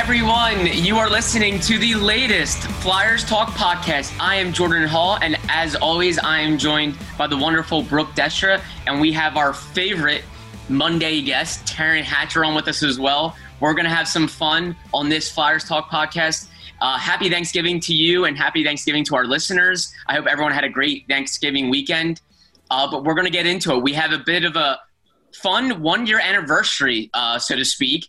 Everyone. You are listening to the latest Flyers Talk podcast. I am Jordan Hall, and as always, I am joined by the wonderful Brooke Destra, and we have our favorite Monday guest, Taryn Hatcher, on with us as well. We're going to have some fun on this Flyers Talk podcast. Uh, happy Thanksgiving to you, and happy Thanksgiving to our listeners. I hope everyone had a great Thanksgiving weekend. Uh, but we're going to get into it. We have a bit of a fun one year anniversary, uh, so to speak.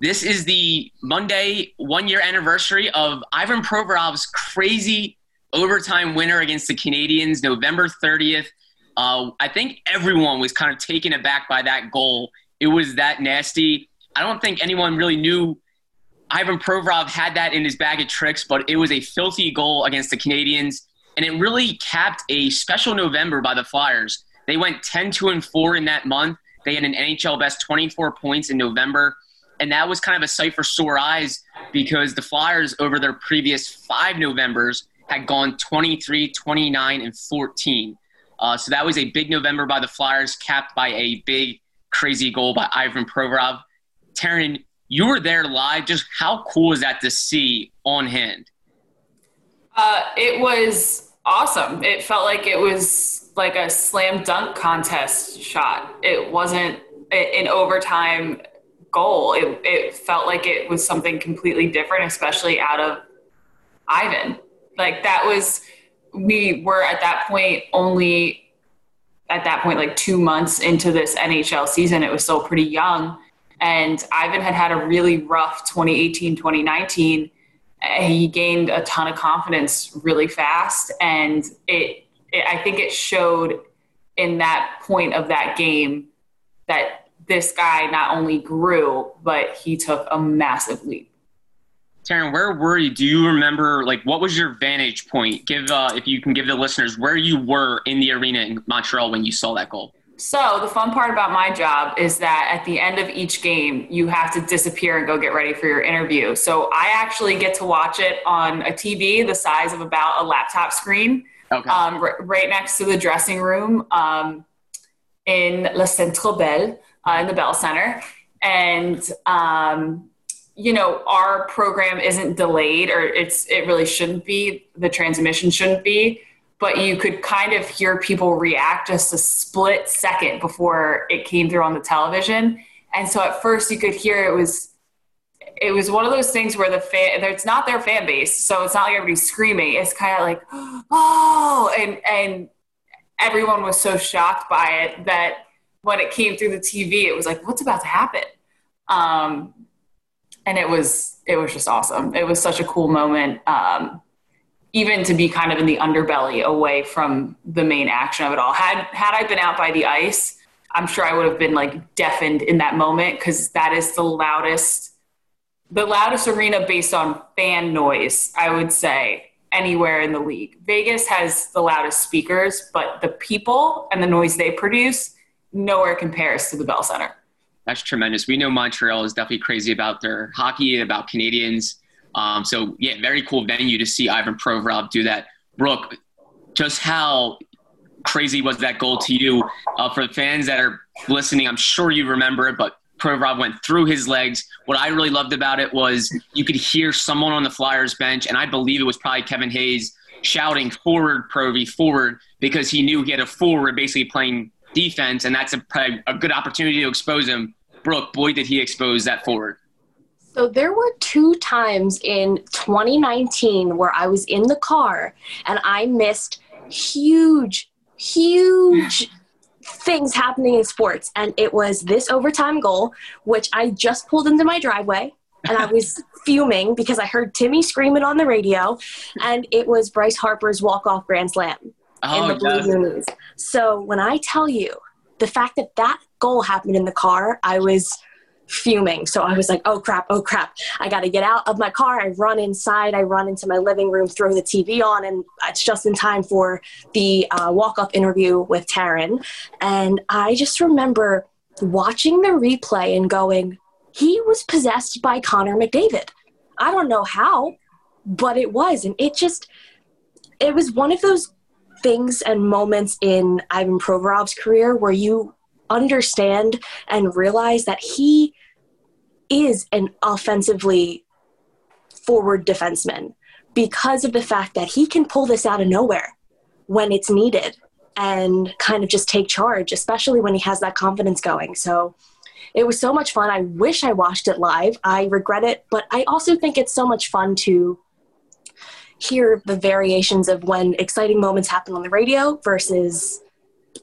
This is the Monday one year anniversary of Ivan Provorov's crazy overtime winner against the Canadiens, November 30th. Uh, I think everyone was kind of taken aback by that goal. It was that nasty. I don't think anyone really knew Ivan Provorov had that in his bag of tricks, but it was a filthy goal against the Canadiens, and it really capped a special November by the Flyers. They went 10 2 and 4 in that month. They had an NHL best 24 points in November and that was kind of a sight for sore eyes because the Flyers over their previous five Novembers had gone 23, 29, and 14. Uh, so that was a big November by the Flyers, capped by a big, crazy goal by Ivan Provorov. Taryn, you were there live. Just how cool is that to see on hand? Uh, it was awesome. It felt like it was like a slam dunk contest shot. It wasn't in overtime goal. It, it felt like it was something completely different, especially out of Ivan. Like that was, we were at that point only at that point like two months into this NHL season. It was still pretty young. And Ivan had had a really rough 2018, 2019. He gained a ton of confidence really fast. And it, it I think it showed in that point of that game that this guy not only grew, but he took a massive leap. Taryn, where were you? Do you remember, like, what was your vantage point? Give, uh, if you can give the listeners where you were in the arena in Montreal when you saw that goal. So, the fun part about my job is that at the end of each game, you have to disappear and go get ready for your interview. So, I actually get to watch it on a TV the size of about a laptop screen, okay. um, r- right next to the dressing room um, in La Centre Bell uh, in the Bell Center. And, um, you know, our program isn't delayed or it's, it really shouldn't be. The transmission shouldn't be. But you could kind of hear people react just a split second before it came through on the television. And so at first you could hear it was it was one of those things where the fan it's not their fan base so it's not like everybody's screaming it's kind of like oh and and everyone was so shocked by it that when it came through the TV, it was like, what's about to happen? Um, and it was it was just awesome. It was such a cool moment, um, even to be kind of in the underbelly, away from the main action of it all. Had had I been out by the ice, I'm sure I would have been like deafened in that moment because that is the loudest, the loudest arena based on fan noise. I would say anywhere in the league. Vegas has the loudest speakers, but the people and the noise they produce nowhere compares to the Bell Center. That's tremendous. We know Montreal is definitely crazy about their hockey, about Canadiens. Um, so yeah, very cool venue to see Ivan Provorov do that. Brooke, just how crazy was that goal to you? Uh, for the fans that are listening, I'm sure you remember it, but Provorov went through his legs. What I really loved about it was you could hear someone on the Flyers bench, and I believe it was probably Kevin Hayes shouting forward, Provy, forward, because he knew he had a forward basically playing defense, and that's a, a good opportunity to expose him. Brooke, boy, did he expose that forward. So there were two times in 2019 where I was in the car and I missed huge, huge things happening in sports. And it was this overtime goal, which I just pulled into my driveway and I was fuming because I heard Timmy screaming on the radio, and it was Bryce Harper's walk-off grand slam oh, in the Blue Moonies. So when I tell you the fact that that goal happened in the car, I was fuming. So I was like, oh crap, oh crap. I got to get out of my car. I run inside. I run into my living room, throw the TV on, and it's just in time for the uh, walk up interview with Taryn. And I just remember watching the replay and going, he was possessed by Connor McDavid. I don't know how, but it was. And it just, it was one of those things and moments in Ivan Provorov's career where you understand and realize that he is an offensively forward defenseman because of the fact that he can pull this out of nowhere when it's needed and kind of just take charge, especially when he has that confidence going. So it was so much fun. I wish I watched it live. I regret it, but I also think it's so much fun to hear the variations of when exciting moments happen on the radio versus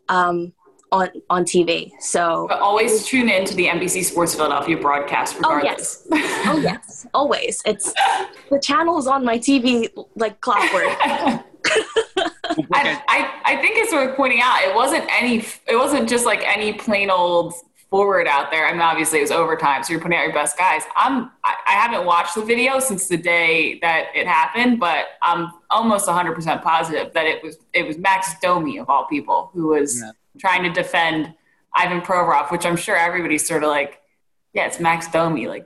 um, on on TV. So but always tune in to the NBC Sports Philadelphia broadcast. Regardless. Oh yes, oh yes, always. It's the channel is on my TV like clockwork. I, I, I think it's worth pointing out it wasn't any it wasn't just like any plain old forward out there. I mean, obviously it was overtime, so you're putting out your best guys. I'm I, I haven't watched the video since the day that it happened, but I'm almost 100 percent positive that it was it was Max Domi of all people who was yeah. trying to defend Ivan Provorov, which I'm sure everybody's sort of like, yeah, it's Max Domi, like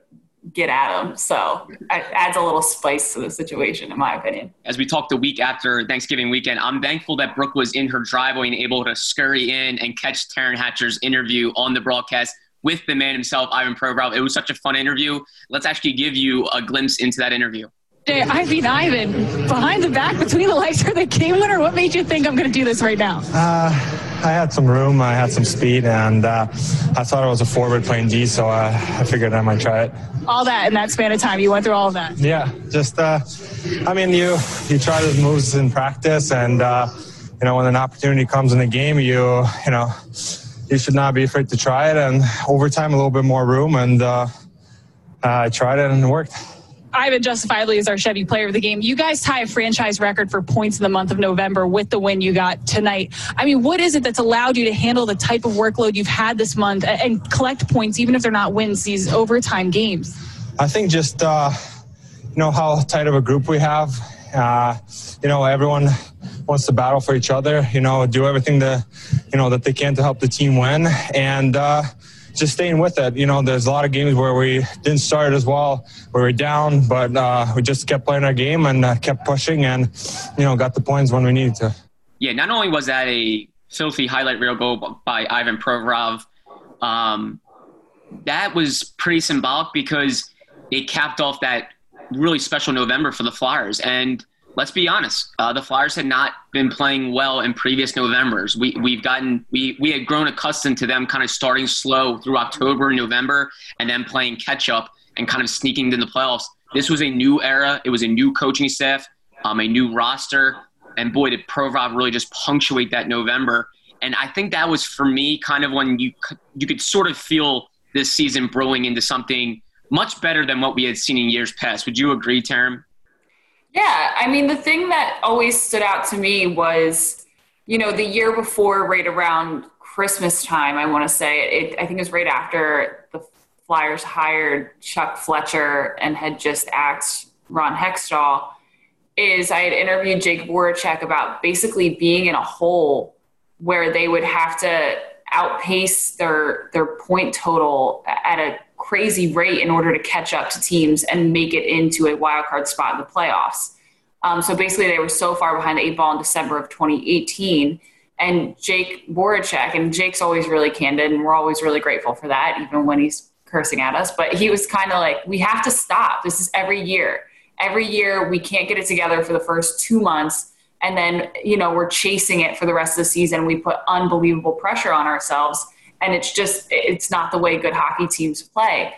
get at him. So it adds a little spice to the situation, in my opinion. As we talked the week after Thanksgiving weekend, I'm thankful that Brooke was in her driveway and able to scurry in and catch Taryn Hatcher's interview on the broadcast with the man himself, Ivan Provorov. It was such a fun interview. Let's actually give you a glimpse into that interview. I beat Ivan behind the back between the legs for the game winner. What made you think I'm going to do this right now? Uh, I had some room, I had some speed, and uh, I thought it was a forward playing D, so uh, I figured I might try it. All that in that span of time, you went through all of that. Yeah, just uh, I mean, you you try those moves in practice, and uh, you know when an opportunity comes in the game, you you know you should not be afraid to try it. And over time, a little bit more room, and uh, I tried it, and it worked. Ivan justifiably is our Chevy player of the game. You guys tie a franchise record for points in the month of November with the win you got tonight. I mean, what is it that's allowed you to handle the type of workload you've had this month and collect points, even if they're not wins, these overtime games? I think just, uh, you know, how tight of a group we have. Uh, you know, everyone wants to battle for each other, you know, do everything to, you know, that they can to help the team win. And, uh, just staying with it. You know, there's a lot of games where we didn't start as well, where we are down, but uh, we just kept playing our game and uh, kept pushing, and you know, got the points when we needed to. Yeah, not only was that a filthy highlight reel goal by Ivan Provorov, um, that was pretty symbolic because it capped off that really special November for the Flyers. And let's be honest, uh, the Flyers had not been playing well in previous Novembers. We we've gotten we we had grown accustomed to them kind of starting slow through October and November, and then playing catch up and kind of sneaking in the playoffs. This was a new era. It was a new coaching staff, um, a new roster, and boy, did Provorov really just punctuate that November. And I think that was for me kind of when you you could sort of feel this season brewing into something much better than what we had seen in years past. Would you agree, Taryn? Yeah, I mean, the thing that always stood out to me was, you know, the year before, right around Christmas time, I want to say, it, I think it was right after the Flyers hired Chuck Fletcher and had just axed Ron Hextall, is I had interviewed Jake Voracek about basically being in a hole where they would have to outpace their their point total at a crazy rate in order to catch up to teams and make it into a wild card spot in the playoffs. Um, so basically, they were so far behind the eight ball in December of 2018. And Jake Voracek, and Jake's always really candid, and we're always really grateful for that, even when he's cursing at us. But he was kind of like, we have to stop. This is every year. Every year, we can't get it together for the first two months. And then, you know, we're chasing it for the rest of the season. We put unbelievable pressure on ourselves. And it's just, it's not the way good hockey teams play.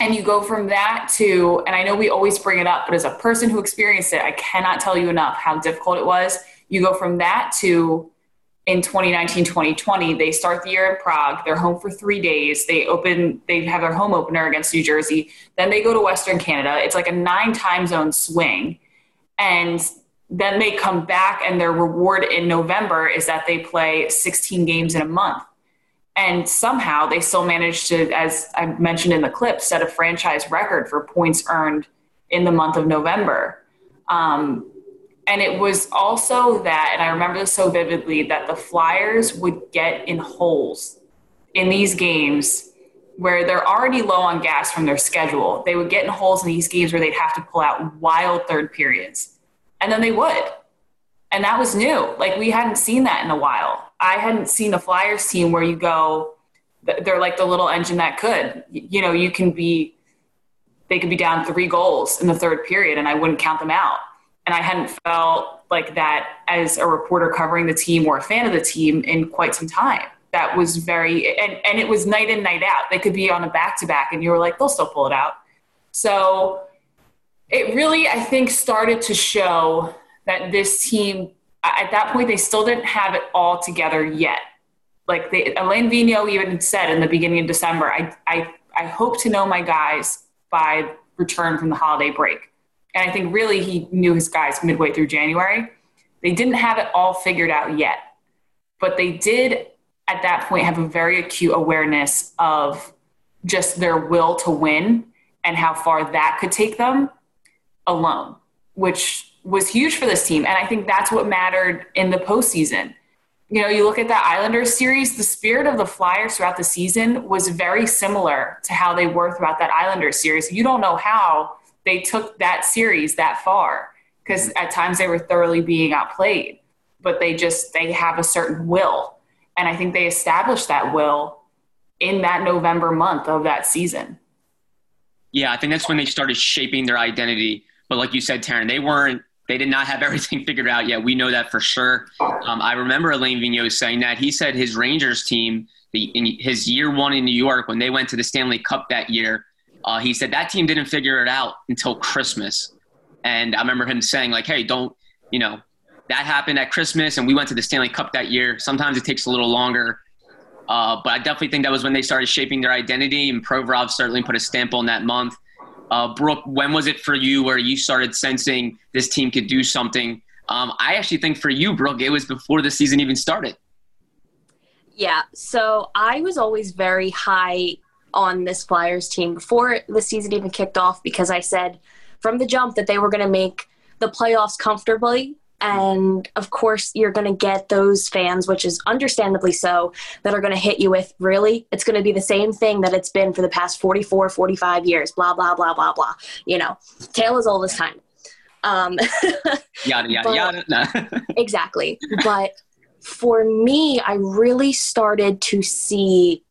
And you go from that to, and I know we always bring it up, but as a person who experienced it, I cannot tell you enough how difficult it was. You go from that to in 2019 2020 they start the year in prague. They're home for three days. They open they have their home opener against new jersey. Then they go to western canada. It's like a nine time zone swing. And then they come back and their reward in november is that they play 16 games in a month and somehow they still managed to, as I mentioned in the clip, set a franchise record for points earned in the month of November. Um, and it was also that, and I remember this so vividly, that the Flyers would get in holes in these games where they're already low on gas from their schedule. They would get in holes in these games where they'd have to pull out wild third periods. And then they would. And that was new. Like we hadn't seen that in a while. I hadn't seen a Flyers team where you go, they're like the little engine that could. You know, you can be, they could be down three goals in the third period and I wouldn't count them out. And I hadn't felt like that as a reporter covering the team or a fan of the team in quite some time. That was very, and, and it was night in, night out. They could be on a back to back and you were like, they'll still pull it out. So it really, I think, started to show that this team at that point they still didn't have it all together yet. Like they, Alain Vigneault even said in the beginning of December, I, I, I hope to know my guys by return from the holiday break. And I think really he knew his guys midway through January. They didn't have it all figured out yet, but they did at that point have a very acute awareness of just their will to win and how far that could take them alone, which was huge for this team. And I think that's what mattered in the postseason. You know, you look at that Islanders series, the spirit of the Flyers throughout the season was very similar to how they were throughout that Islanders series. You don't know how they took that series that far because at times they were thoroughly being outplayed, but they just, they have a certain will. And I think they established that will in that November month of that season. Yeah, I think that's when they started shaping their identity. But like you said, Taryn, they weren't they did not have everything figured out yet. We know that for sure. Um, I remember Alain Vigneault saying that. He said his Rangers team, the, in his year one in New York, when they went to the Stanley Cup that year, uh, he said that team didn't figure it out until Christmas. And I remember him saying, like, hey, don't, you know, that happened at Christmas and we went to the Stanley Cup that year. Sometimes it takes a little longer. Uh, but I definitely think that was when they started shaping their identity, and Provorov certainly put a stamp on that month. Uh, Brooke, when was it for you where you started sensing this team could do something? Um, I actually think for you, Brooke, it was before the season even started. Yeah, so I was always very high on this Flyers team before the season even kicked off because I said from the jump that they were going to make the playoffs comfortably and of course, you're going to get those fans, which is understandably so, that are going to hit you with, really? It's going to be the same thing that it's been for the past 44, 45 years, blah, blah, blah, blah, blah. You know, tale is old as time. Um, yada, yada, yada. exactly. But for me, I really started to see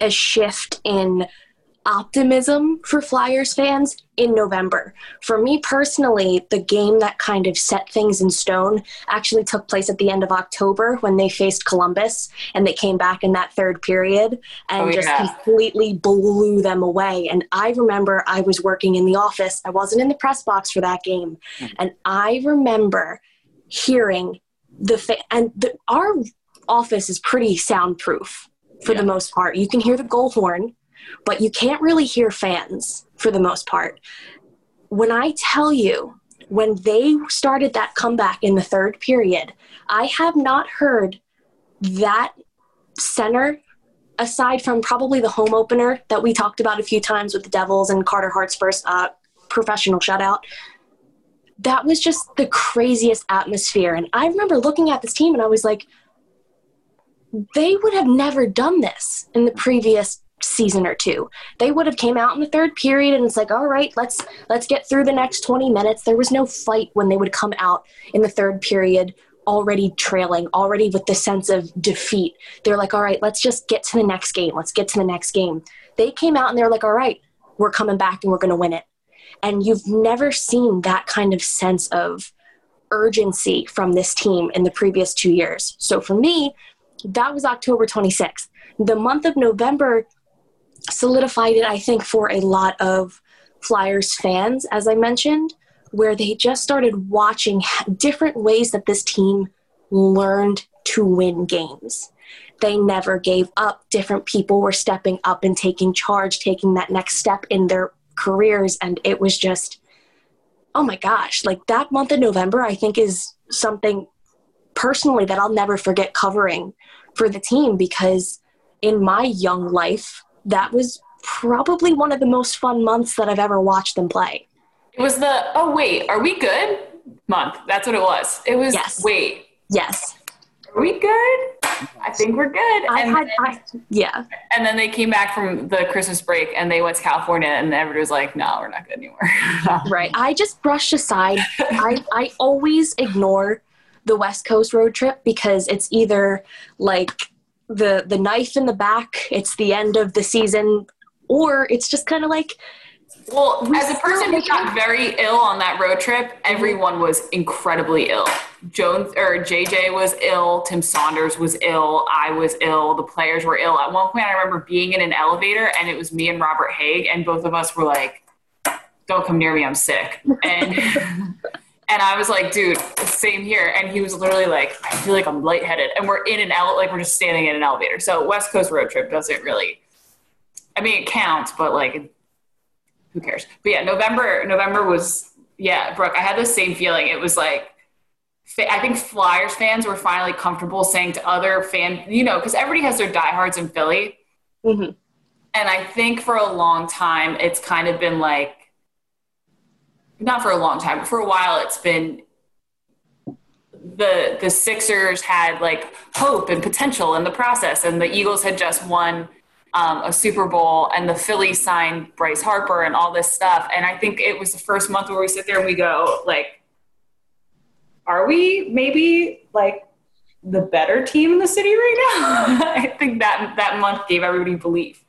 a shift in optimism for Flyers fans in November. For me personally, the game that kind of set things in stone actually took place at the end of October when they faced Columbus and they came back in that third period and oh, just completely blew them away. And I remember I was working in the office, I wasn't in the press box for that game. Mm-hmm. And I remember hearing the fa- and the, our office is pretty soundproof for yeah. the most part. You can hear the goal horn but you can't really hear fans for the most part. When I tell you, when they started that comeback in the third period, I have not heard that center aside from probably the home opener that we talked about a few times with the Devils and Carter Hart's first uh, professional shutout. That was just the craziest atmosphere. And I remember looking at this team and I was like, they would have never done this in the previous season or two. They would have came out in the third period and it's like, all right, let's let's get through the next 20 minutes. There was no fight when they would come out in the third period already trailing, already with the sense of defeat. They're like, all right, let's just get to the next game. Let's get to the next game. They came out and they're like, all right, we're coming back and we're going to win it. And you've never seen that kind of sense of urgency from this team in the previous two years. So for me, that was October 26th. The month of November solidified it, I think, for a lot of Flyers fans, as I mentioned, where they just started watching different ways that this team learned to win games. They never gave up. Different people were stepping up and taking charge, taking that next step in their careers. And it was just, oh my gosh, like that month of November, I think is something personally that I'll never forget covering for the team because in my young life, that was probably one of the most fun months that I've ever watched them play. It was the, oh, wait, are we good month? That's what it was. It was, Yes. wait, Yes. are we good? I think we're good. I And had, then- I, yeah. And then they came back from the Christmas break and they went to California and everybody was like, no, we're not good anymore. Right. I just brush aside. I, I always ignore the West Coast road trip because it's either like the the knife in the back, it's the end of the season, or it's just kind of like well, We as a person who got very ill on that road trip, mm-hmm. everyone was incredibly ill. Jones or JJ was ill, Tim Saunders was ill, I was ill, the players were ill. At one point I remember being in an elevator and it was me and Robert Hagg and both of us were like, Don't come near me, I'm sick. And And I was like, dude, same here. And he was literally like, I feel like I'm lightheaded. And we're in an ele- like we're just standing in an elevator. So West Coast road trip doesn't really. I mean, it counts, but like, who cares? But yeah, November. November was yeah, Brooke. I had the same feeling. It was like. I think Flyers fans were finally comfortable saying to other fan, you know, because everybody has their diehards in Philly, mhm. and I think for a long time it's kind of been like, not for a long time, but for a while it's been the the Sixers had like hope and potential in the process, and the Eagles had just won um, a Super Bowl, and the Phillies signed Bryce Harper and all this stuff. And I think it was the first month where we sit there and we go like, are we maybe like the better team in the city right now? I think that that month gave everybody belief.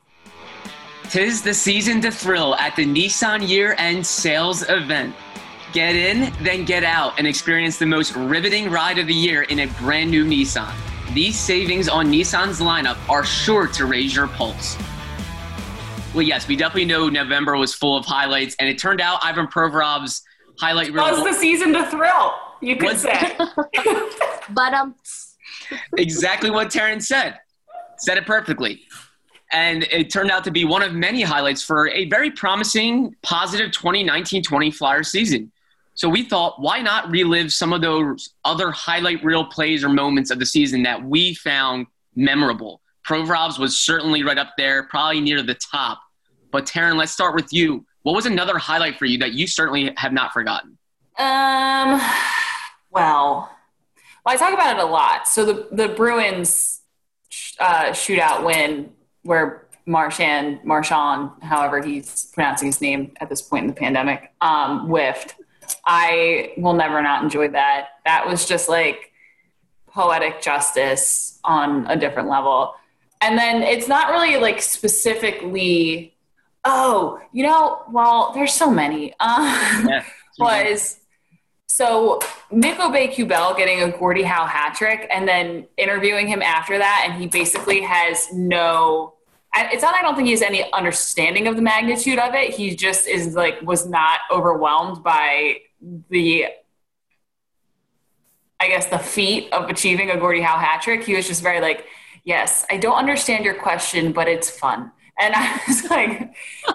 Tis the season to thrill at the Nissan year end sales event. Get in, then get out and experience the most riveting ride of the year in a brand new Nissan. These savings on Nissan's lineup are sure to raise your pulse. Well, yes, we definitely know November was full of highlights, and it turned out Ivan Provorov's highlight reel Was the season to thrill? You could Was- say. but um, exactly what Terrence said. Said it perfectly. And it turned out to be one of many highlights for a very promising, positive 2019 20 Flyers season. So we thought, why not relive some of those other highlight reel plays or moments of the season that we found memorable? Provorov's was certainly right up there, probably near the top. But Taryn, let's start with you. What was another highlight for you that you certainly have not forgotten? Um, well, well, I talk about it a lot. So the the Bruins uh, shootout win, where Marchand, Marchand, however he's pronouncing his name at this point in the pandemic, um, whiffed. I will never not enjoy that. That was just like poetic justice on a different level. And then it's not really like specifically, oh, you know, well, there's so many. Uh, Yeah. was so Nic Aube-Kubel getting a Gordie Howe hat trick and then interviewing him after that, and he basically has no. It's not. I don't think he has any understanding of the magnitude of it. He just is like was not overwhelmed by the. I guess the feat of achieving a Gordie Howe hat trick. He was just very like, yes, I don't understand your question, but it's fun. And I was like,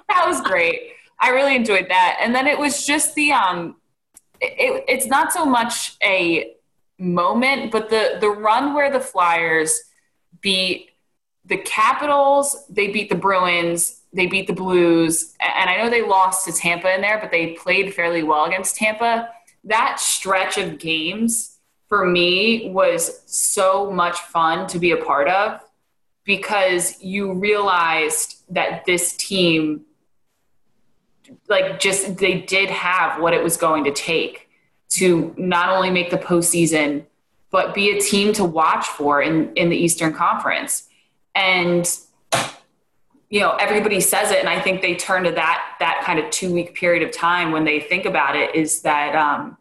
that was great. I really enjoyed that. And then it was just the um it, it's not so much a moment, but the the run where the Flyers beat the Capitals, they beat the Bruins, they beat the Blues, and I know they lost to Tampa in there, but they played fairly well against Tampa. That stretch of games for me was so much fun to be a part of because you realized that this team like just they did have what it was going to take to not only make the postseason but be a team to watch for in in the Eastern Conference. And you know, everybody says it, and I think they turn to that that kind of two week period of time when they think about it is that um,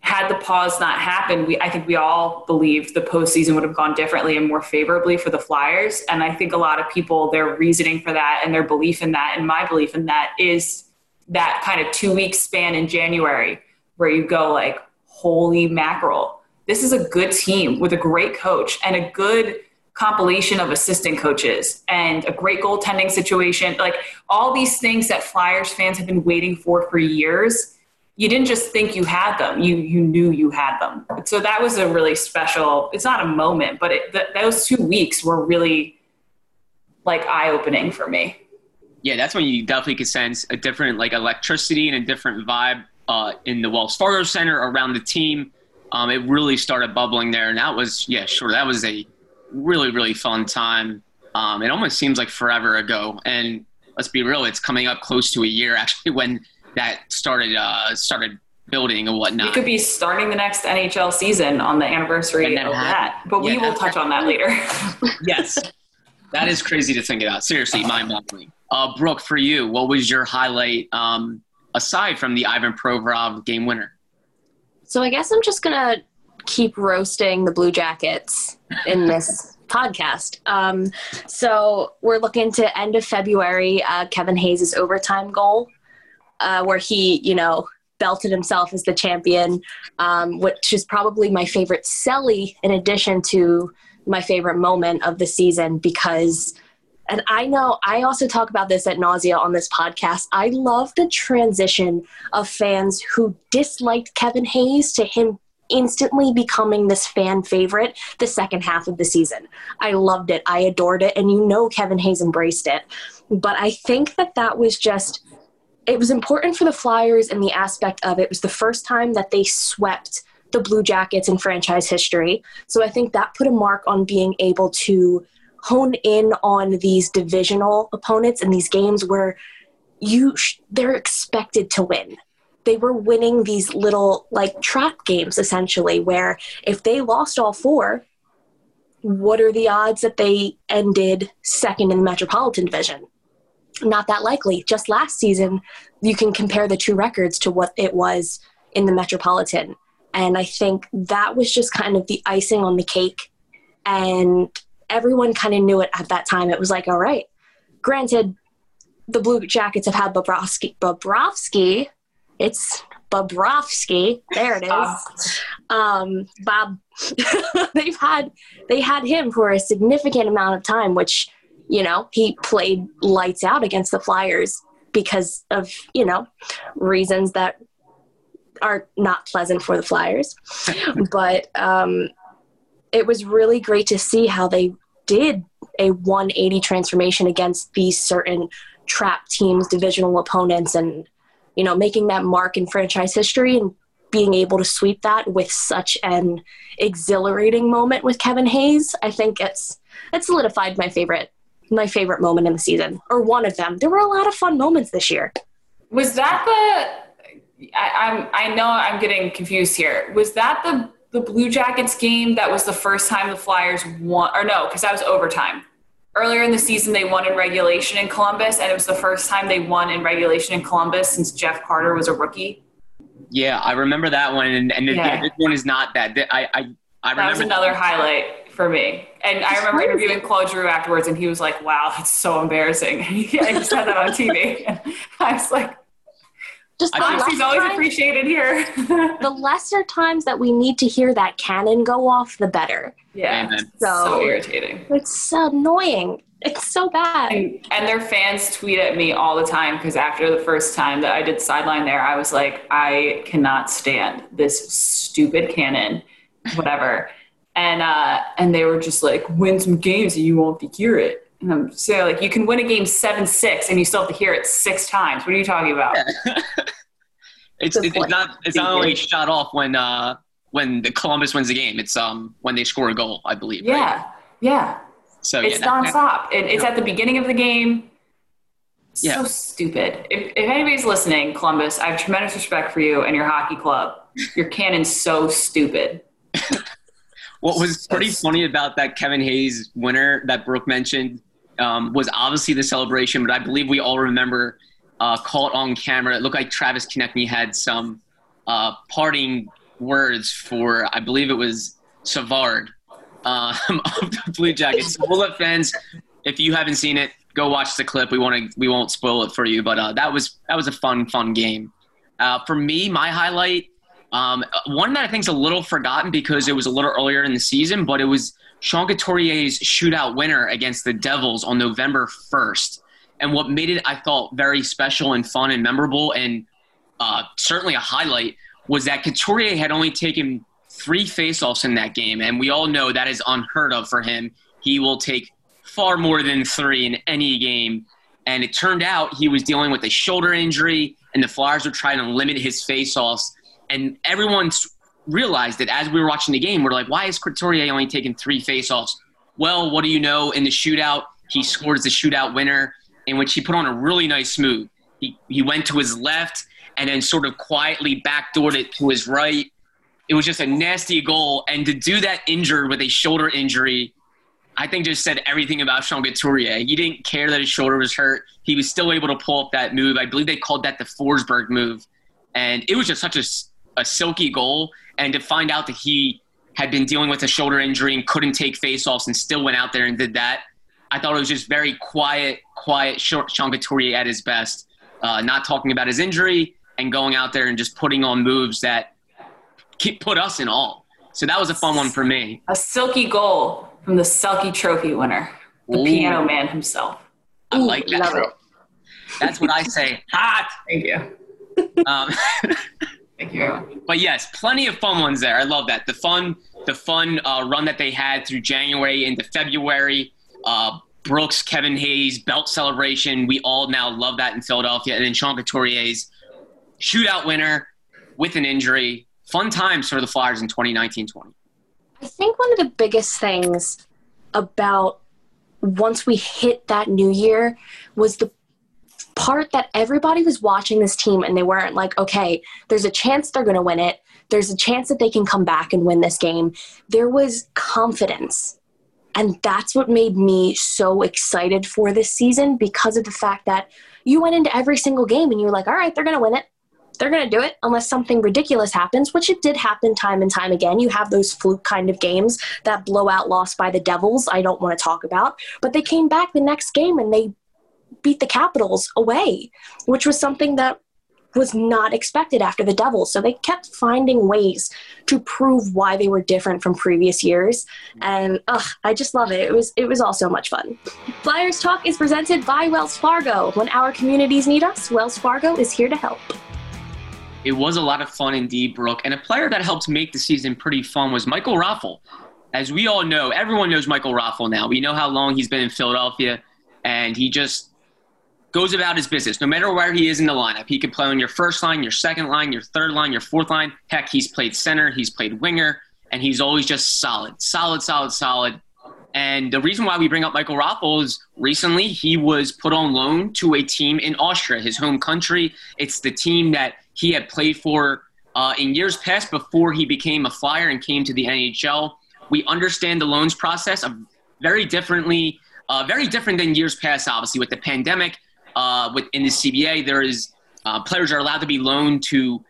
had the pause not happened, we I think we all believed the postseason would have gone differently and more favorably for the Flyers. And I think a lot of people their reasoning for that and their belief in that and my belief in that is that kind of two week span in January where you go like, holy mackerel, this is a good team with a great coach and a good compilation of assistant coaches and a great goaltending situation. Like all these things that Flyers fans have been waiting for for years. You didn't just think you had them; you you knew you had them. So that was a really special. It's not a moment, but it, th- those two weeks were really like eye opening for me. Yeah, that's when you definitely could sense a different like electricity and a different vibe uh, in the Wells Fargo Center around the team. Um, it really started bubbling there, and that was yeah, sure, that was a really really fun time. Um, it almost seems like forever ago, and let's be real, it's coming up close to a year actually when that started uh, started building and whatnot. We could be starting the next NHL season on the anniversary of that, but we will touch on that later. yes, that is crazy to think about. Seriously, mind-boggling. Uh, Brooke, for you, what was your highlight um, aside from the Ivan Provorov game winner? So I guess I'm just gonna keep roasting the Blue Jackets in this podcast. Um, so we're looking to end of February. Uh, Kevin Hayes' overtime goal, uh, where he, you know, belted himself as the champion, um, which is probably my favorite Selly in addition to my favorite moment of the season because and I know I also talk about this at nausea on this podcast. I love the transition of fans who disliked Kevin Hayes to him instantly becoming this fan favorite the second half of the season. I loved it. I adored it. And you know, Kevin Hayes embraced it. But I think that that was just, it was important for the Flyers in the aspect of it was the first time that they swept the Blue Jackets in franchise history. So I think that put a mark on being able to hone in on these divisional opponents and these games where you sh- they're expected to win they were winning these little like trap games essentially where if they lost all four what are the odds that they ended second in the metropolitan division not that likely just last season you can compare the two records to what it was in the metropolitan and i think that was just kind of the icing on the cake and everyone kind of knew it at that time. It was like, all right, granted, the Blue Jackets have had Bobrovsky. Bobrovsky, it's Bobrovsky. There it is. Um, Bob. they've had they had him for a significant amount of time, which you know he played lights out against the Flyers because of you know reasons that are not pleasant for the Flyers. but um, it was really great to see how they did a 180 transformation against these certain trap teams, divisional opponents, and you know making that mark in franchise history and being able to sweep that with such an exhilarating moment with Kevin Hayes. I think it's it solidified my favorite my favorite moment in the season or one of them. There were a lot of fun moments this year. Was that the I, I'm I know I'm getting confused here. Was that the the Blue Jackets game, that was the first time the Flyers won, or no, because that was overtime. Earlier in the season, they won in regulation in Columbus, and it was the first time they won in regulation in Columbus since Jeff Carter was a rookie. Yeah, I remember that one, and, and yeah. this one is not that. I I, I remember that was another that. highlight for me. And I remember interviewing Claude Giroux afterwards, and he was like, "Wow, it's so embarrassing." I just had that on TV. I was like, just the she's always times, appreciated here. the lesser times that we need to hear that cannon go off, the better. Yeah, so, so irritating. It's so annoying. It's so bad. And, and, their fans tweet at me all the time because after the first time that I did sideline there, I was like, I cannot stand this stupid cannon, whatever. and uh, and they were just like, win some games and you won't be hear it. And I'm saying like, you can win a game seven six and you still have to hear it six times. What are you talking about? Yeah. it's, it's not it's not only shot off when uh when the Columbus wins the game. It's um when they score a goal, I believe. Yeah, right? yeah. So it's yeah, that- nonstop. It, it's at the beginning of the game. Yeah. So stupid. If, if anybody's listening, Columbus, I have tremendous respect for you and your hockey club. Your cannon's so stupid. What was pretty funny about that Kevin Hayes winner that Brooke mentioned um, was obviously the celebration, but I believe we all remember uh, caught on camera. It looked like Travis Konecny had some uh, parting words for, I believe it was Savard um, of the Blue Jackets. So we'll fans, if you haven't seen it, go watch the clip. We want to, we won't spoil it for you, but uh, that was that was a fun, fun game. Uh, for me, my highlight um, one that I think is a little forgotten because it was a little earlier in the season, but it was Sean Couturier's shootout winner against the Devils on November 1st. And what made it, I thought, very special and fun and memorable and uh, certainly a highlight was that Couturier had only taken three faceoffs in that game. And we all know that is unheard of for him. He will take far more than three in any game. And it turned out he was dealing with a shoulder injury, and the Flyers were trying to limit his faceoffs and everyone realized that as we were watching the game, we're like, why is Couturier only taking three faceoffs? Well, what do you know? In the shootout, he scores the shootout winner, in which he put on a really nice move. He, he went to his left and then sort of quietly backdoored it to his right. It was just a nasty goal. And to do that injured with a shoulder injury, I think just said everything about Sean Couturier. He didn't care that his shoulder was hurt. He was still able to pull up that move. I believe they called that the Forsberg move. And it was just such a a silky goal, and to find out that he had been dealing with a shoulder injury and couldn't take faceoffs and still went out there and did that. I thought it was just very quiet, quiet Sean Couturier at his best, uh, not talking about his injury and going out there and just putting on moves that keep, put us in awe. So that was a fun one for me. A silky goal from the Selke Trophy winner, the Ooh. piano man himself. I like that. Love it. That's what I say. Hot. Thank you. Um, Thank you but yes, plenty of fun ones there. I love that. The fun, the fun uh, run that they had through January into February. Uh, Brooke's, Kevin Hayes, belt celebration. We all now love that in Philadelphia. And then Sean Couturier's shootout winner with an injury. Fun times for the Flyers in 2019-20. I think one of the biggest things about once we hit that new year was the part that everybody was watching this team and they weren't like, okay, there's a chance they're going to win it. There's a chance that they can come back and win this game. There was confidence. And that's what made me so excited for this season because of the fact that you went into every single game and you were like, all right, they're going to win it they're going to do it unless something ridiculous happens, which it did happen time and time again. You have those fluke kind of games, that blowout loss by the Devils, I don't want to talk about. But they came back the next game and they beat the Capitals away, which was something that was not expected after the Devils. So they kept finding ways to prove why they were different from previous years. And ugh, I just love it. It was it was all so much fun. Flyers Talk is presented by Wells Fargo. When our communities need us, Wells Fargo is here to help. It was a lot of fun indeed, Brooke. And a player that helped make the season pretty fun was Michael Raffl. As we all know, everyone knows Michael Raffl now. We know how long he's been in Philadelphia, and he just goes about his business. No matter where he is in the lineup, he could play on your first line, your second line, your third line, your fourth line. Heck, he's played center, he's played winger, and he's always just solid, solid, solid, solid. And the reason why we bring up Michael Raffl is recently he was put on loan to a team in Austria, his home country. It's the team that he had played for uh, in years past before he became a Flyer and came to the NHL. We understand the loans process very differently, uh, very different than years past. Obviously, with the pandemic, uh, with in the CBA, there is uh, players are allowed to be loaned to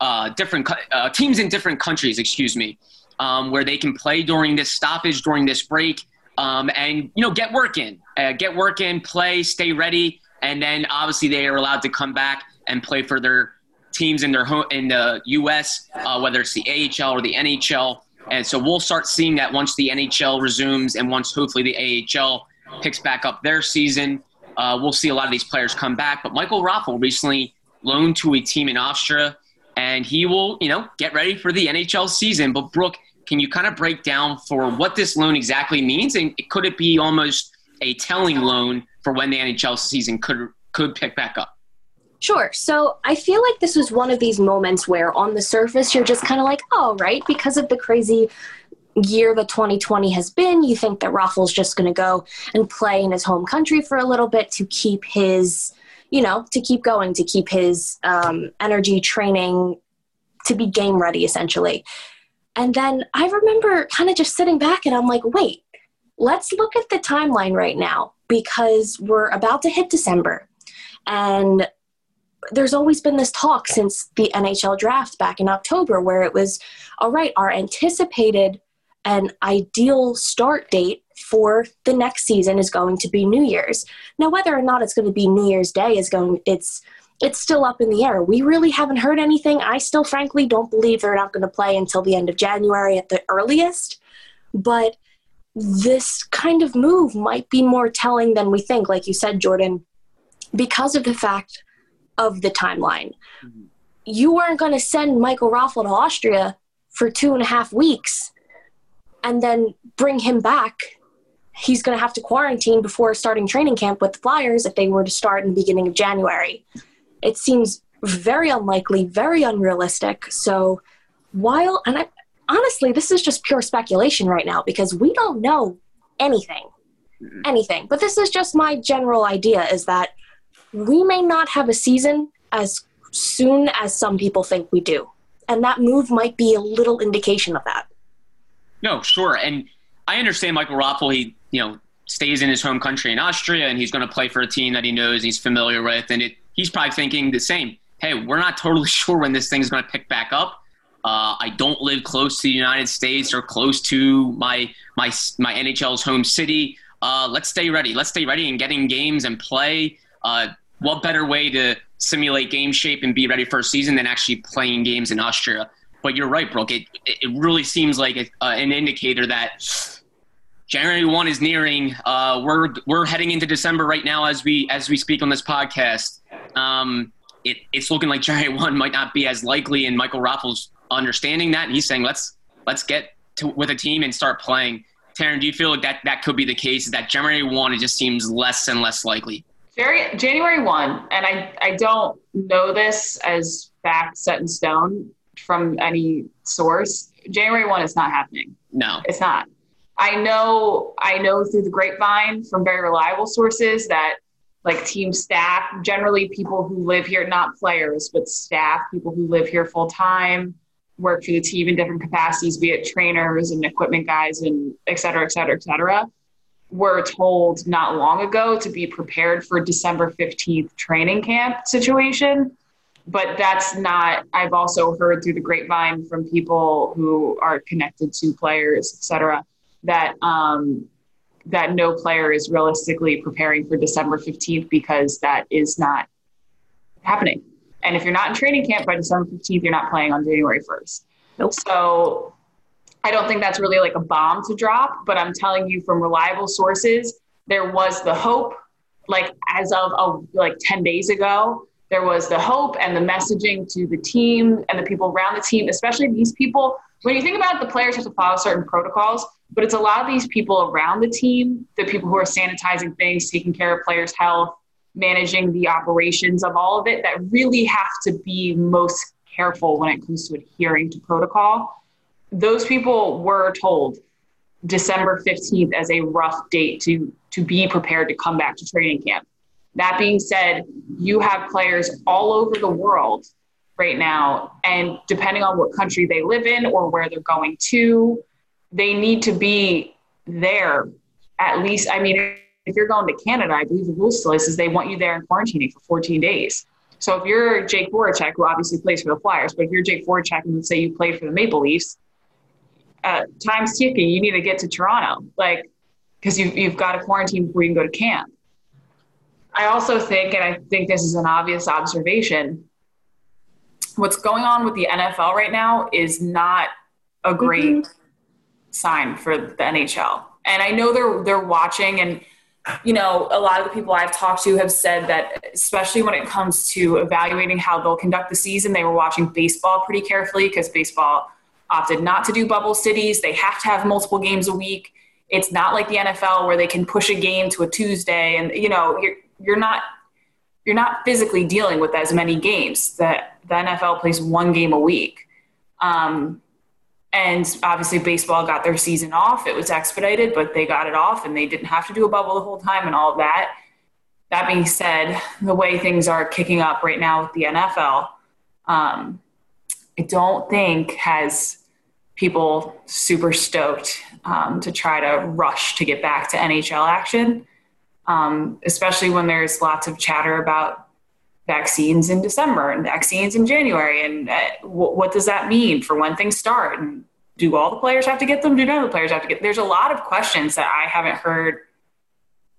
uh, different co- uh, teams in different countries. Excuse me, um, where they can play during this stoppage, during this break, um, and you know get work in, uh, get work in, play, stay ready, and then obviously they are allowed to come back and play for their teams in their home in the U.S., uh, whether it's the AHL or the NHL. And so we'll start seeing that once the NHL resumes and once hopefully the AHL picks back up their season. Uh, we'll see a lot of these players come back. But Michael Raffl recently loaned to a team in Austria, and he will, you know, get ready for the NHL season. But Brooke, can you kind of break down for what this loan exactly means, and could it be almost a telling loan for when the NHL season could could pick back up? Sure. So I feel like this was one of these moments where on the surface you're just kind of like, oh, right, because of the crazy year that 2020 has been, you think that Raffl's just going to go and play in his home country for a little bit to keep his, you know, to keep going, to keep his um, energy training, to be game ready essentially. And then I remember kind of just sitting back and I'm like, wait, let's look at the timeline right now because we're about to hit December. And there's always been this talk since the NHL draft back in October where it was all right, our anticipated and ideal start date for the next season is going to be New Year's. Now whether or not it's going to be New Year's Day is going it's it's still up in the air. We really haven't heard anything. I still frankly don't believe they're not going to play until the end of January at the earliest. But this kind of move might be more telling than we think, like you said, Jordan, because of the fact of the timeline. Mm-hmm. You weren't going to send Michael Raffl to Austria for two and a half weeks and then bring him back. He's going to have to quarantine before starting training camp with the Flyers if they were to start in the beginning of January. It seems very unlikely, very unrealistic. So, while, and I, honestly, this is just pure speculation right now because we don't know anything. Anything. But this is just my general idea is that we may not have a season as soon as some people think we do. And that move might be a little indication of that. No, sure. And I understand Michael Raffl, he, you know, stays in his home country in Austria and he's going to play for a team that he knows he's familiar with. And it, he's probably thinking the same. Hey, we're not totally sure when this thing's going to pick back up. Uh, I don't live close to the United States or close to my my my NHL's home city. Uh, let's stay ready. Let's stay ready and get in games and play. Uh, what better way to simulate game shape and be ready for a season than actually playing games in Austria? But you're right, Brooke. It it really seems like a, uh, an indicator that January one is nearing. Uh, we're we're heading into December right now as we as we speak on this podcast. Um, it, it's looking like January one might not be as likely, and Michael Raffl's understanding that, and he's saying let's let's get to, with a team and start playing. Taryn, do you feel like that that could be the case? That January one it just seems less and less likely. January 1, and I, I don't know this as fact set in stone from any source. January 1 is not happening. No. It's not. I know I know through the grapevine from very reliable sources that like team staff, generally people who live here, not players, but staff, people who live here full time, work for the team in different capacities, be it trainers and equipment guys and et cetera, et cetera, et cetera were told not long ago to be prepared for December 15th training camp situation. But that's not, I've also heard through the grapevine from people who are connected to players, et cetera, that, um, that no player is realistically preparing for December 15th because that is not happening. And if you're not in training camp by December 15th, you're not playing on January 1st. Nope. So I don't think that's really like a bomb to drop, but I'm telling you from reliable sources, there was the hope, like as of oh, like 10 days ago, there was the hope and the messaging to the team and the people around the team, especially these people. When you think about it, the players have to follow certain protocols, but it's a lot of these people around the team, the people who are sanitizing things, taking care of players' health, managing the operations of all of it, that really have to be most careful when it comes to adhering to protocol those people were told December 15th as a rough date to to be prepared to come back to training camp. That being said, you have players all over the world right now and depending on what country they live in or where they're going to, they need to be there at least I mean if you're going to Canada, I believe the rule still is, they want you there in quarantining for 14 days. So if you're Jake Voracek, who obviously plays for the Flyers, but if you're Jake Voracek and let's say you play for the Maple Leafs, uh, time's ticking. You need to get to Toronto, like, because you've, you've got to quarantine before you can go to camp. I also think, and I think this is an obvious observation, what's going on with the NFL right now is not a great mm-hmm. sign for the NHL. And I know they're they're watching and you know, a lot of the people I've talked to have said that, especially when it comes to evaluating how they'll conduct the season, they were watching baseball pretty carefully because baseball opted not to do bubble cities. They have to have multiple games a week. It's not like the NFL where they can push a game to a Tuesday and you know, you're you're not you're not physically dealing with as many games. That the NFL plays one game a week. Um, and obviously baseball got their season off. It was expedited, but they got it off and they didn't have to do a bubble the whole time and all of that. That being said, the way things are kicking up right now with the NFL, um, I don't think has people super stoked um, to try to rush to get back to NHL action, um, especially when there's lots of chatter about vaccines in December and vaccines in January. And uh, w- what does that mean for when things start? And do all the players have to get them? Do none of the players have to get? There's a lot of questions that I haven't heard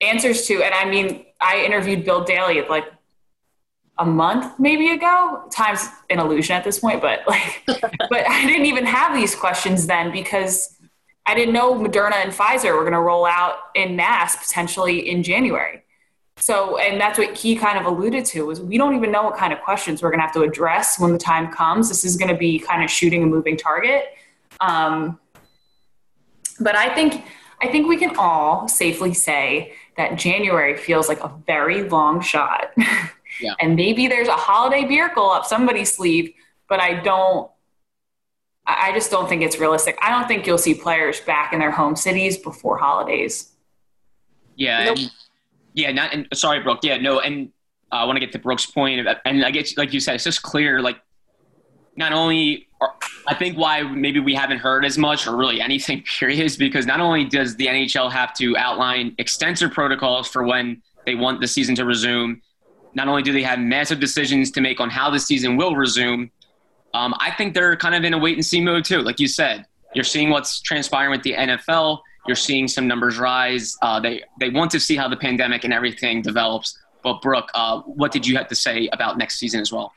answers to. And I mean, I interviewed Bill Daly like a month maybe ago. Time's an illusion at this point, but like, but I didn't even have these questions then because I didn't know Moderna and Pfizer were going to roll out in mass potentially in January. So, and that's what he kind of alluded to was we don't even know what kind of questions we're going to have to address when the time comes. This is going to be kind of shooting a moving target. Um, but I think I think we can all safely say that January feels like a very long shot. Yeah. and maybe there's a holiday miracle up somebody's sleeve, but I don't I just don't think it's realistic. I don't think you'll see players back in their home cities before holidays. Yeah, nope. and, yeah. Not and sorry, Brooke. Yeah, no, and uh, I want to get to Brooke's point, and I guess like you said, it's just clear. Like, not only are, I think why maybe we haven't heard as much or really anything period is because not only does the NHL have to outline extensive protocols for when they want the season to resume, not only do they have massive decisions to make on how the season will resume, um, I think they're kind of in a wait and see mode too. Like you said, you're seeing what's transpiring with the NFL. You're seeing some numbers rise. Uh, they they want to see how the pandemic and everything develops. But Brooke, uh, what did you have to say about next season as well?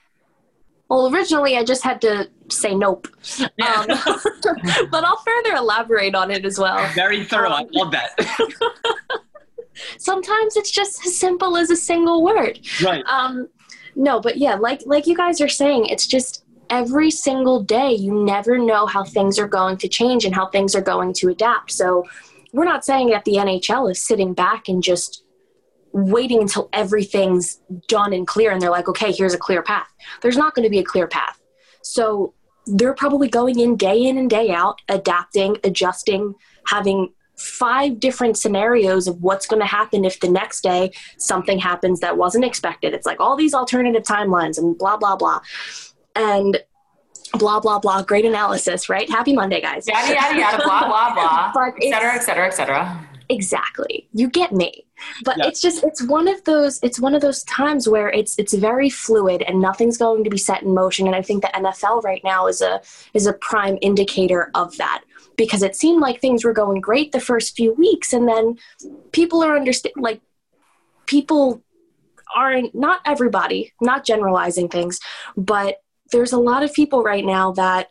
Well, originally I just had to say nope. Yeah. Um, but I'll further elaborate on it as well. Very thorough. Um, I love that. sometimes it's just as simple as a single word. Right. Um, no, but yeah, like like you guys are saying, it's just every single day you never know how things are going to change and how things are going to adapt. So we're not saying that the NHL is sitting back and just waiting until everything's done and clear and they're like, okay, here's a clear path. There's not going to be a clear path. So they're probably going in day in and day out, adapting, adjusting, having five different scenarios of what's going to happen if the next day something happens that wasn't expected. It's like all these alternative timelines and blah, blah, blah. And blah, blah, blah. Great analysis, right? Happy Monday, guys. Yada, yada, yada, blah, blah, blah, but et cetera, et cetera, et cetera. Exactly. You get me. But yeah. it's just it's one of those it's one of those times where it's it's very fluid and nothing's going to be set in motion and I think the NFL right now is a is a prime indicator of that because it seemed like things were going great the first few weeks and then people are understand like people aren't not everybody not generalizing things but there's a lot of people right now that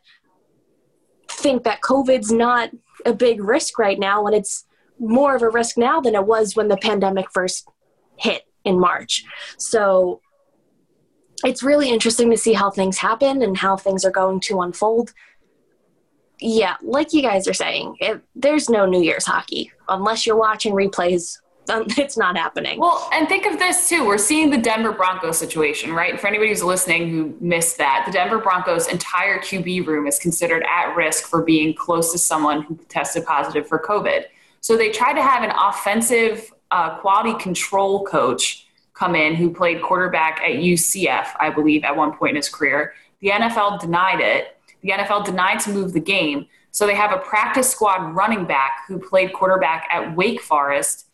think that covid's not a big risk right now when it's more of a risk now than it was when the pandemic first hit in March. So it's really interesting to see how things happen and how things are going to unfold yeah, like you guys are saying, it, there's no New Year's hockey unless you're watching replays. It's not happening. Well, and think of this too. We're seeing the Denver Broncos situation, right? For anybody who's listening who missed that, the Denver Broncos' entire QB room is considered at risk for being close to someone who tested positive for COVID. So they tried to have an offensive uh, quality control coach come in who played quarterback at UCF, I believe, at one point in his career. The NFL denied it the NFL denied to move the game. So they have a practice squad running back who played quarterback at Wake Forest,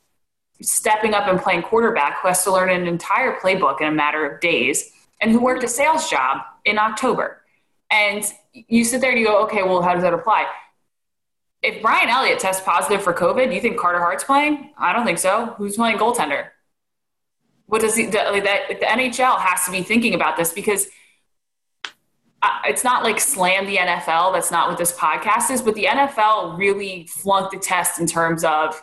stepping up and playing quarterback, who has to learn an entire playbook in a matter of days, and who worked a sales job in October. And you sit there and you go, okay, well, how does that apply? If Brian Elliott tests positive for COVID, do you think Carter Hart's playing? I don't think so. Who's playing goaltender? What does he, the, NHL has to be thinking about this because uh, – it's not like slam the NFL. That's not what this podcast is. But the NFL really flunked the test in terms of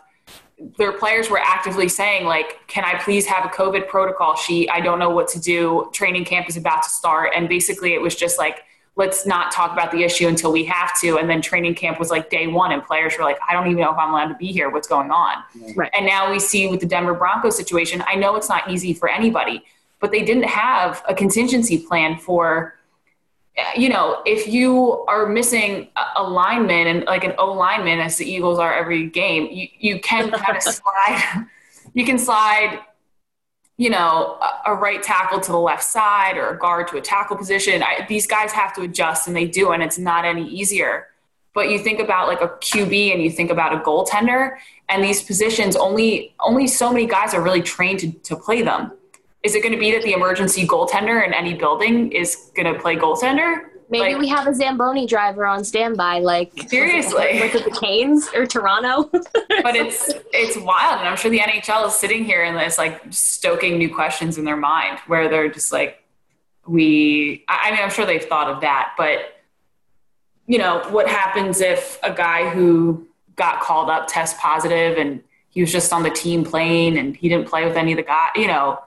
their players were actively saying, like, can I please have a COVID protocol sheet? I don't know what to do. Training camp is about to start. And basically, it was just like, let's not talk about the issue until we have to. And then training camp was like day one, and players were like, I don't even know if I'm allowed to be here. What's going on? Right. And now we see with the Denver Broncos situation, I know it's not easy for anybody, but they didn't have a contingency plan for you know, if you are missing a lineman and like an O lineman, as the Eagles are every game, you, you can kind of slide. You can slide, you know, a, a, right tackle to the left side or a guard to a tackle position. I, these guys have to adjust, and they do, and it's not any easier. But you think about like a QB and you think about a goaltender, and these positions only only so many guys are really trained to, to play them is it going to be that the emergency goaltender in any building is going to play goaltender? Maybe like, we have a Zamboni driver on standby. Like seriously, with the Canes or Toronto. but it's it's wild, and I'm sure the NHL is sitting here and it's like stoking new questions in their mind, where they're just like, we. I mean, I'm sure they've thought of that, but you know, what happens if a guy who got called up test positive and he was just on the team plane and he didn't play with any of the guys, you know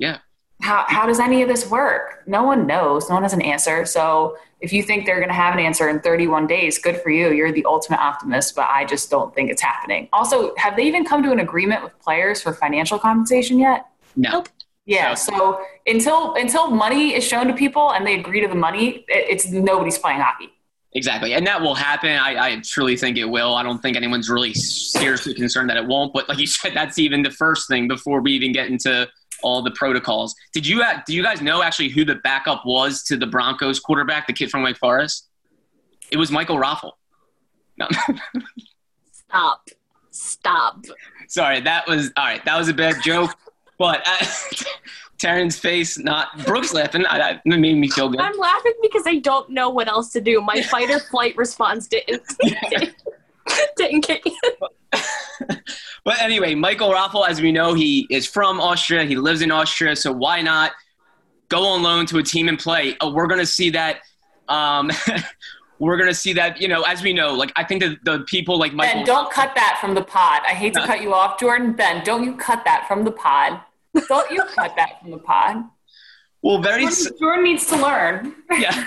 yeah. How, how does any of this work? No one knows. No one has an answer. So if you think they're going to have an answer in 31 days, good for you. You're the ultimate optimist, but I just don't think it's happening. Also, have they even come to an agreement with players for financial compensation yet? No. Nope. Yeah. So until until money is shown to people and they agree to the money, it's nobody's playing hockey. Exactly. And that will happen. I, I, truly think it will. I don't think anyone's really seriously concerned that it won't. But like you said, that's even the first thing before we even get into all the protocols. Did you do you guys know actually who the backup was to the Broncos quarterback, the kid from Wake Forest? It was Michael Raffl. No. Stop. Stop. Sorry, that was all right. That was a bad joke, but uh, Taryn's face, not Brooke's laughing. I, that made me feel good. I'm laughing because I don't know what else to do. My fight or flight response didn't didn't, didn't kick. But anyway, Michael Raffl, as we know, he is from Austria. He lives in Austria, so why not go on loan to a team and play? Uh, we're going to see that. Um, we're going to see that, you know, as we know, like I think that the people like Michael. Ben, don't cut that from the pod. I hate to cut you off, Jordan. Ben, don't you cut that from the pod. Don't you cut that from the pod. Well, very. Jordan, Jordan needs to learn. Yeah.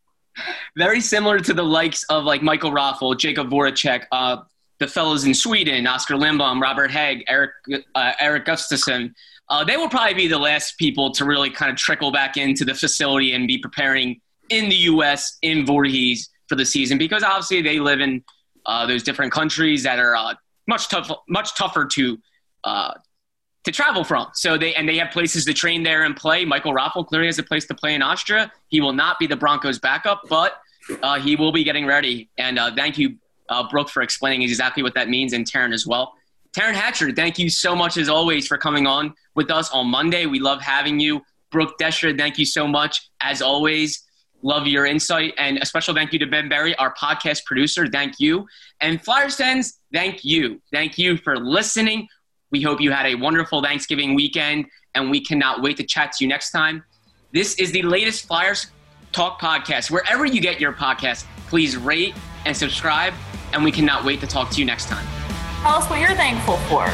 very similar to the likes of like Michael Raffl, Jacob Voracek, uh, the fellows in Sweden, Oskar Lindblom, Robert Hägg, Eric uh, Erik Gustafsson. Uh, they will probably be the last people to really kind of trickle back into the facility and be preparing in the U.S. in Voorhees for the season because obviously they live in uh, those different countries that are uh, much tough, much tougher to uh, to travel from. So they and they have places to train there and play. Michael Raffl clearly has a place to play in Austria. He will not be the Broncos' backup, but uh, he will be getting ready. And uh, thank you, uh, Brooke, for explaining exactly what that means, and Taryn as well. Taryn Hatcher, thank you so much as always for coming on with us on Monday. We love having you. Brooke Destra, thank you so much as always. Love your insight. And a special thank you to Ben Berry, our podcast producer. Thank you. And Flyers fans, thank you. Thank you for listening. We hope you had a wonderful Thanksgiving weekend, and we cannot wait to chat to you next time. This is the latest Flyers Talk podcast. Wherever you get your podcast, please rate and subscribe, and we cannot wait to talk to you next time. Tell us what you're thankful for.